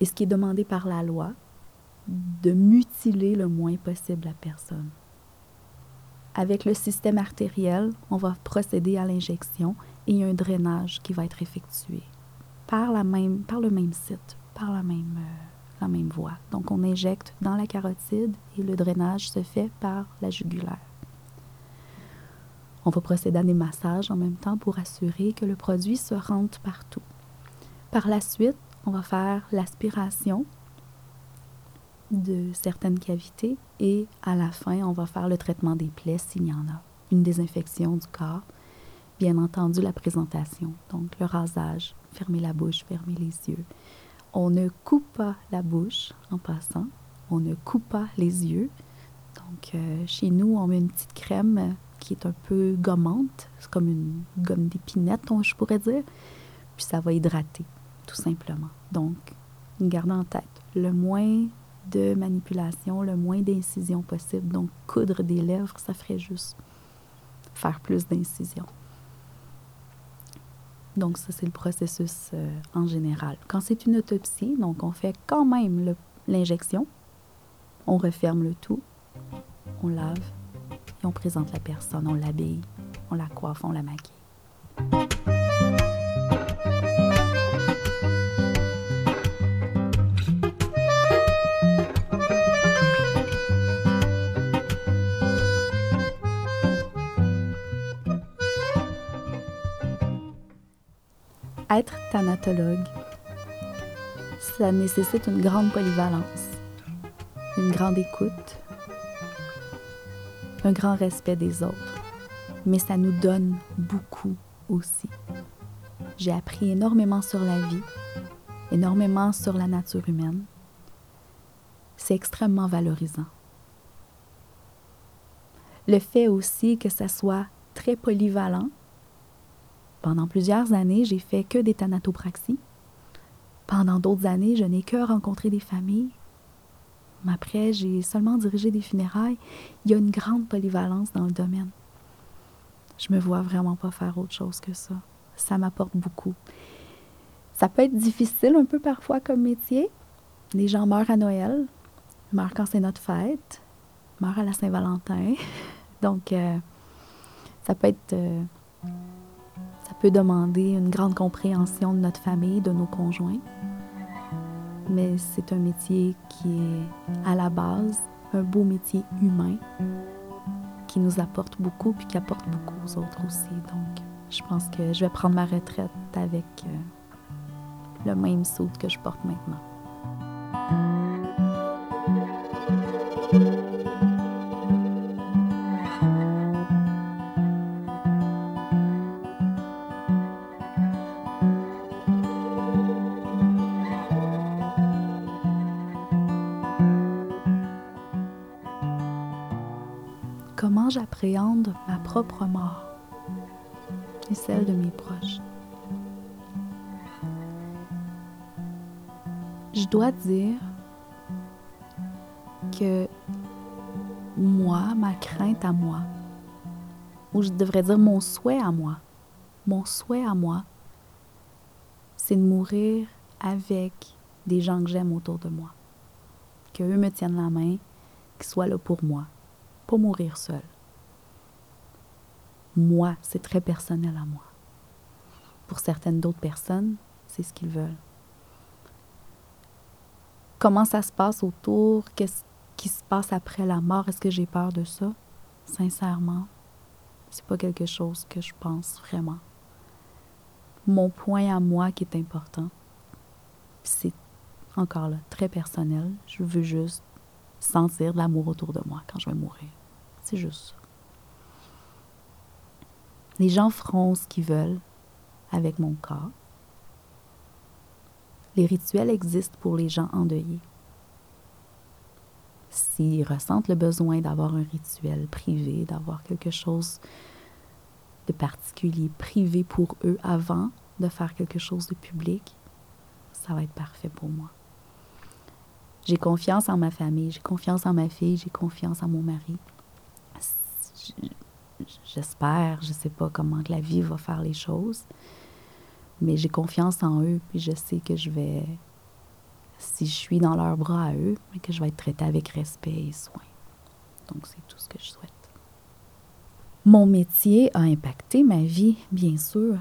et ce qui est demandé par la loi, de mutiler le moins possible la personne. Avec le système artériel, on va procéder à l'injection et un drainage qui va être effectué par, la même, par le même site, par la même, euh, la même voie. Donc on injecte dans la carotide et le drainage se fait par la jugulaire. On va procéder à des massages en même temps pour assurer que le produit se rentre partout. Par la suite, on va faire l'aspiration de certaines cavités et à la fin, on va faire le traitement des plaies s'il y en a, une désinfection du corps, bien entendu la présentation, donc le rasage, fermer la bouche, fermer les yeux. On ne coupe pas la bouche en passant, on ne coupe pas les yeux. Donc euh, chez nous, on met une petite crème qui est un peu gommante. C'est comme une gomme d'épinette, je pourrais dire. Puis ça va hydrater, tout simplement. Donc, gardez en tête, le moins de manipulation, le moins d'incision possible. Donc, coudre des lèvres, ça ferait juste faire plus d'incision. Donc, ça, c'est le processus euh, en général. Quand c'est une autopsie, donc on fait quand même l'injection, on referme le tout, on lave, et on présente la personne, on l'habille, on la coiffe, on la maquille. Thanatologue, ça nécessite une grande polyvalence, une grande écoute, un grand respect des autres, mais ça nous donne beaucoup aussi. J'ai appris énormément sur la vie, énormément sur la nature humaine. C'est extrêmement valorisant. Le fait aussi que ça soit très polyvalent. Pendant plusieurs années, j'ai fait que des thanatopraxies. Pendant d'autres années, je n'ai que rencontré des familles. Mais après, j'ai seulement dirigé des funérailles. Il y a une grande polyvalence dans le domaine. Je me vois vraiment pas faire autre chose que ça. Ça m'apporte beaucoup. Ça peut être difficile un peu parfois comme métier. Les gens meurent à Noël, meurent quand c'est notre fête, meurent à la Saint-Valentin. (laughs) Donc, euh, ça peut être. Euh, peut demander une grande compréhension de notre famille, de nos conjoints. Mais c'est un métier qui est à la base un beau métier humain qui nous apporte beaucoup puis qui apporte beaucoup aux autres aussi. Donc, je pense que je vais prendre ma retraite avec euh, le même saut que je porte maintenant. Devrais dire mon souhait à moi, mon souhait à moi, c'est de mourir avec des gens que j'aime autour de moi. Qu'eux me tiennent la main, qu'ils soient là pour moi, pas mourir seul. Moi, c'est très personnel à moi. Pour certaines d'autres personnes, c'est ce qu'ils veulent. Comment ça se passe autour? Qu'est-ce qui se passe après la mort? Est-ce que j'ai peur de ça? Sincèrement, c'est pas quelque chose que je pense vraiment. Mon point à moi qui est important, c'est encore là, très personnel. Je veux juste sentir de l'amour autour de moi quand je vais mourir. C'est juste. Les gens feront ce qu'ils veulent avec mon corps. Les rituels existent pour les gens endeuillés. S'ils ressentent le besoin d'avoir un rituel privé, d'avoir quelque chose de particulier privé pour eux avant de faire quelque chose de public, ça va être parfait pour moi. J'ai confiance en ma famille, j'ai confiance en ma fille, j'ai confiance en mon mari. J'espère, je ne sais pas comment la vie va faire les choses, mais j'ai confiance en eux, puis je sais que je vais, si je suis dans leurs bras à eux, mais que je vais être traitée avec respect et soin. Donc c'est tout ce que je souhaite. Mon métier a impacté ma vie, bien sûr,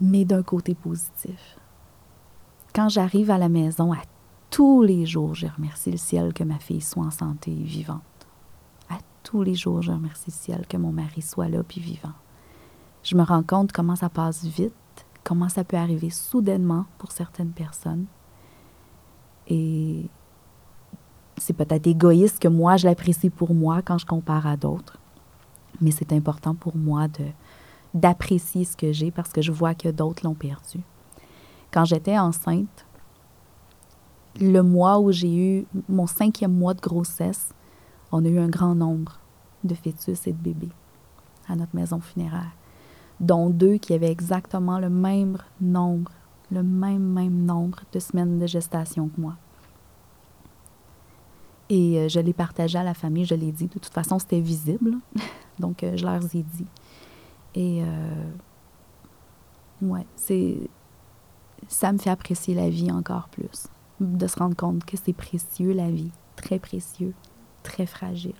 mais d'un côté positif. Quand j'arrive à la maison, à tous les jours, je remercie le ciel que ma fille soit en santé et vivante. À tous les jours, je remercie le ciel que mon mari soit là puis vivant. Je me rends compte comment ça passe vite, comment ça peut arriver soudainement pour certaines personnes. Et c'est peut-être égoïste que moi, je l'apprécie pour moi quand je compare à d'autres. Mais c'est important pour moi de, d'apprécier ce que j'ai parce que je vois que d'autres l'ont perdu. Quand j'étais enceinte, le mois où j'ai eu mon cinquième mois de grossesse, on a eu un grand nombre de fœtus et de bébés à notre maison funéraire, dont deux qui avaient exactement le même nombre, le même, même nombre de semaines de gestation que moi. Et euh, je l'ai partagé à la famille, je l'ai dit. De toute façon, c'était visible. (laughs) Donc, euh, je leur ai dit. Et, euh, ouais, c'est. Ça me fait apprécier la vie encore plus. De se rendre compte que c'est précieux, la vie. Très précieux, très fragile.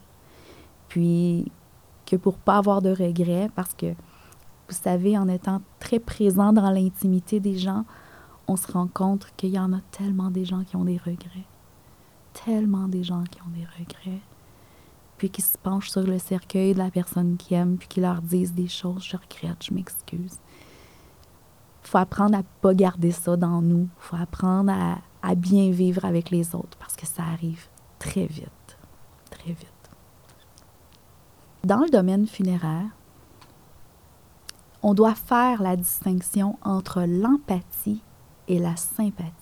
Puis, que pour pas avoir de regrets, parce que, vous savez, en étant très présent dans l'intimité des gens, on se rend compte qu'il y en a tellement des gens qui ont des regrets tellement des gens qui ont des regrets, puis qui se penchent sur le cercueil de la personne qui aime, puis qui leur disent des choses, je regrette, je m'excuse. Il faut apprendre à pas garder ça dans nous. Il faut apprendre à bien vivre avec les autres parce que ça arrive très vite, très vite. Dans le domaine funéraire, on doit faire la distinction entre l'empathie et la sympathie.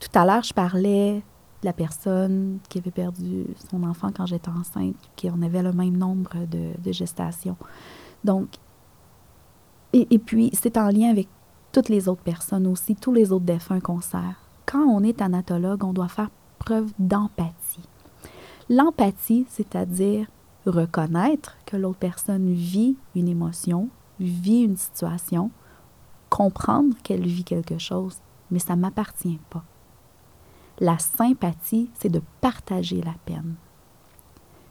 Tout à l'heure, je parlais de la personne qui avait perdu son enfant quand j'étais enceinte, qu'on avait le même nombre de, gestations. Donc, et, puis, c'est en lien avec toutes les autres personnes aussi, tous les autres défunts qu'on sert. quand on est thanatologue, on doit faire preuve d'empathie. L'empathie, c'est-à-dire reconnaître que l'autre personne vit une émotion, vit une situation, comprendre qu'elle vit quelque chose, mais ça ne m'appartient pas. La sympathie, c'est de partager la peine.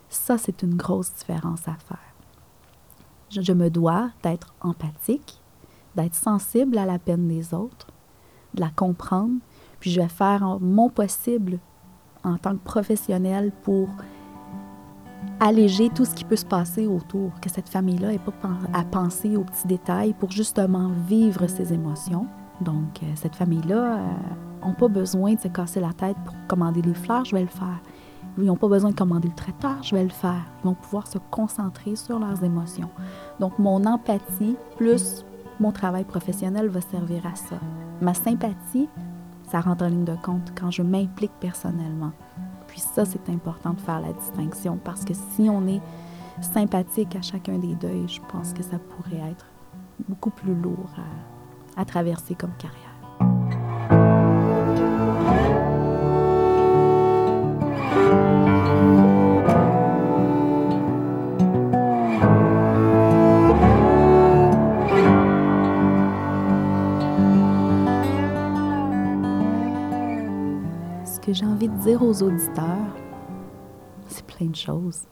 Ça, c'est une grosse différence à faire. Je, me dois d'être empathique, d'être sensible à la peine des autres, de la comprendre, puis je vais faire mon possible en tant que professionnel pour alléger tout ce qui peut se passer autour, que cette famille-là n'ait pas à penser aux petits détails pour justement vivre ses émotions. Donc, euh, cette famille-là n'a euh, pas besoin de se casser la tête pour commander les fleurs, je vais le faire. Ils n'ont pas besoin de commander le traiteur, je vais le faire. Ils vont pouvoir se concentrer sur leurs émotions. Donc, mon empathie plus mon travail professionnel va servir à ça. Ma sympathie, ça rentre en ligne de compte quand je m'implique personnellement. Puis ça, c'est important de faire la distinction parce que si on est sympathique à chacun des deuils, je pense que ça pourrait être beaucoup plus lourd à, traverser comme carrière. J'ai envie de dire aux auditeurs, c'est plein de choses.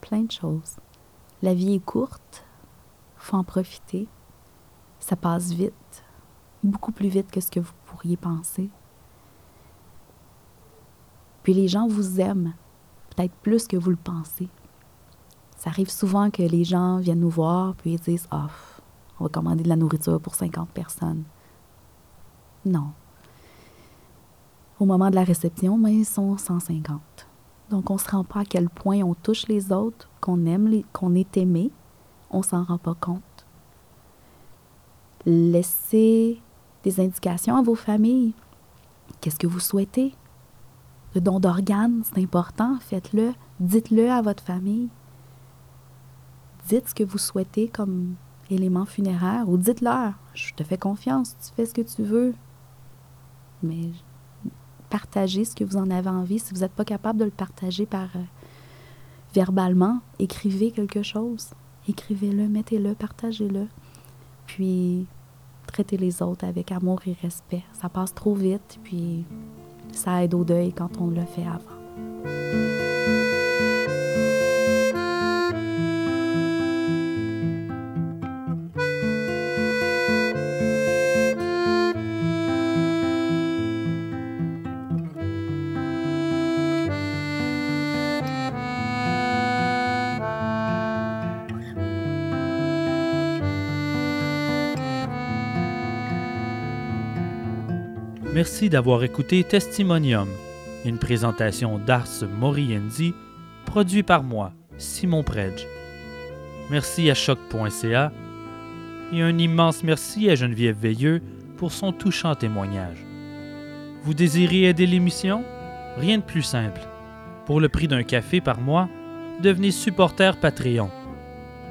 Plein de choses. La vie est courte, faut en profiter. Ça passe vite, beaucoup plus vite que ce que vous pourriez penser. Puis les gens vous aiment, peut-être plus que vous le pensez. Ça arrive souvent que les gens viennent nous voir puis ils disent Ah, on va commander de la nourriture pour 50 personnes. Non, au moment de la réception, mais sont 150. Donc, on ne se rend pas à quel point on touche les autres, qu'on aime, qu'on est aimé. On s'en rend pas compte. Laissez des indications à vos familles. Qu'est-ce que vous souhaitez? Le don d'organes, c'est important, faites-le. Dites-le à votre famille. Dites ce que vous souhaitez comme élément funéraire ou dites-leur, je te fais confiance, tu fais ce que tu veux. Mais partager ce que vous en avez envie. Si vous n'êtes pas capable de le partager par euh, verbalement, écrivez quelque chose. Écrivez-le, mettez-le, partagez-le. Puis traitez les autres avec amour et respect. Ça passe trop vite, puis ça aide au deuil quand on le fait avant. Merci d'avoir écouté Testimonium, une présentation d'Ars Moriendi, produit par moi, Simon Predge. Merci à choc.ca et un immense merci à Geneviève Veilleux pour son touchant témoignage. Vous désirez aider l'émission? Rien de plus simple. Pour le prix d'un café par mois, devenez supporter Patreon.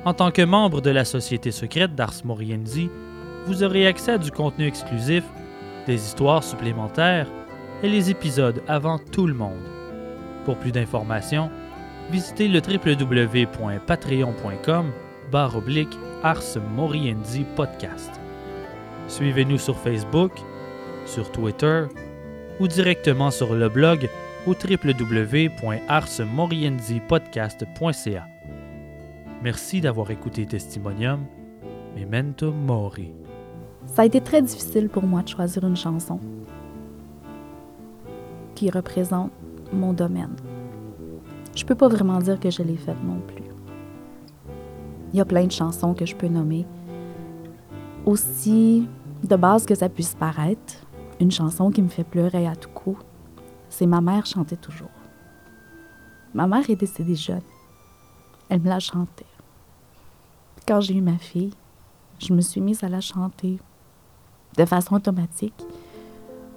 En tant que membre de la société secrète d'Ars Moriendi, vous aurez accès à du contenu exclusif des histoires supplémentaires et les épisodes avant tout le monde. Pour plus d'informations, visitez le www.patreon.com barre oblique Podcast. Suivez-nous sur Facebook, sur Twitter ou directement sur le blog au www.arsmoriendipodcast.ca. Merci d'avoir écouté Testimonium. Memento Mori. Ça a été très difficile pour moi de choisir une chanson qui représente mon domaine. Je peux pas vraiment dire que je l'ai faite non plus. Il y a plein de chansons que je peux nommer. Aussi de base que ça puisse paraître, une chanson qui me fait pleurer à tout coup, c'est Ma mère chantait toujours. Ma mère est décédée jeune. Elle me l'a chantée. Quand j'ai eu ma fille, je me suis mise à la chanter de façon automatique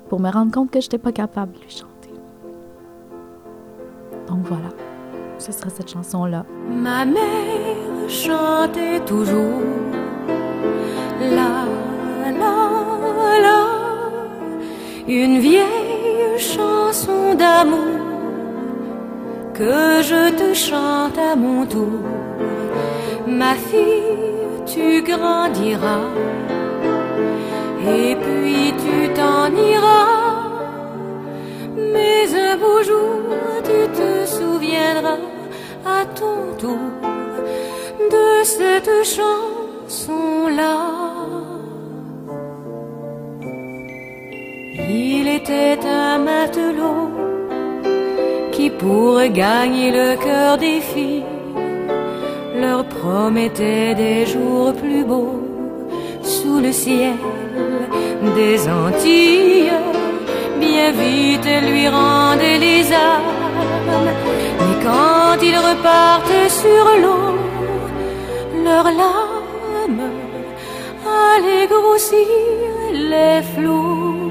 pour me rendre compte que je n'étais pas capable de lui chanter. Donc voilà, ce sera cette chanson-là. Ma mère chantait toujours la la la une vieille d'amour que je te chante à mon tour. Ma fille, tu grandiras et puis tu t'en iras. Mais un beau jour, tu te souviendras à ton tour de cette chanson-là. Il était un matelot qui, pour gagner le cœur des filles, leur promettait des jours plus beaux sous le ciel des Antilles. Bien vite lui rendait les âmes, mais quand ils repartaient sur l'eau, leurs larmes allaient grossir les flots.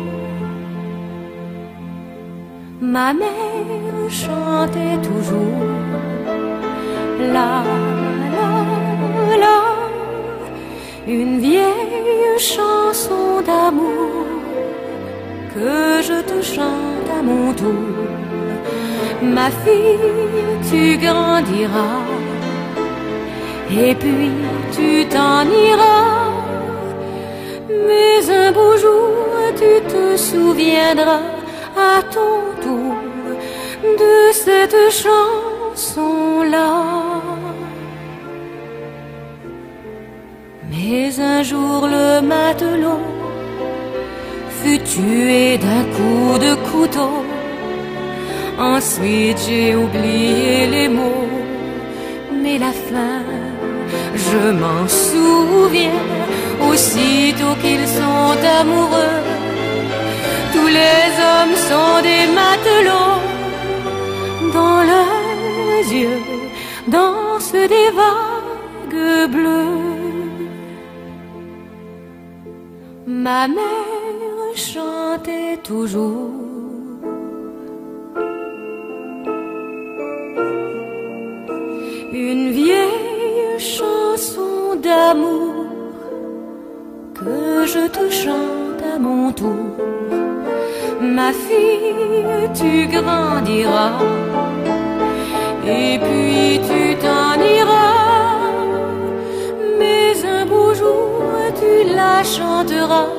Ma mère chantait toujours la la la une vieille chanson d'amour que je te chante à mon tour. Ma fille, tu grandiras et puis tu t'en iras. Mais un beau jour, tu te souviendras à ton tour de cette chanson-là. Mais un jour le matelot fut tué d'un coup de couteau. Ensuite j'ai oublié les mots, mais la fin, je m'en souviens. Aussitôt qu'ils sont amoureux, tous les hommes sont des matelots. Dans leurs yeux dansent des vagues bleues. Ma mère chantait toujours. Une vieille chanson d'amour que je te chante à mon tour. Ma fille, tu grandiras et puis tu t'en la chanteras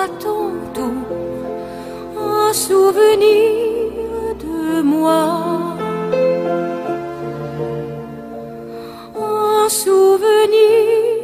à ton tour en souvenir de moi. En souvenir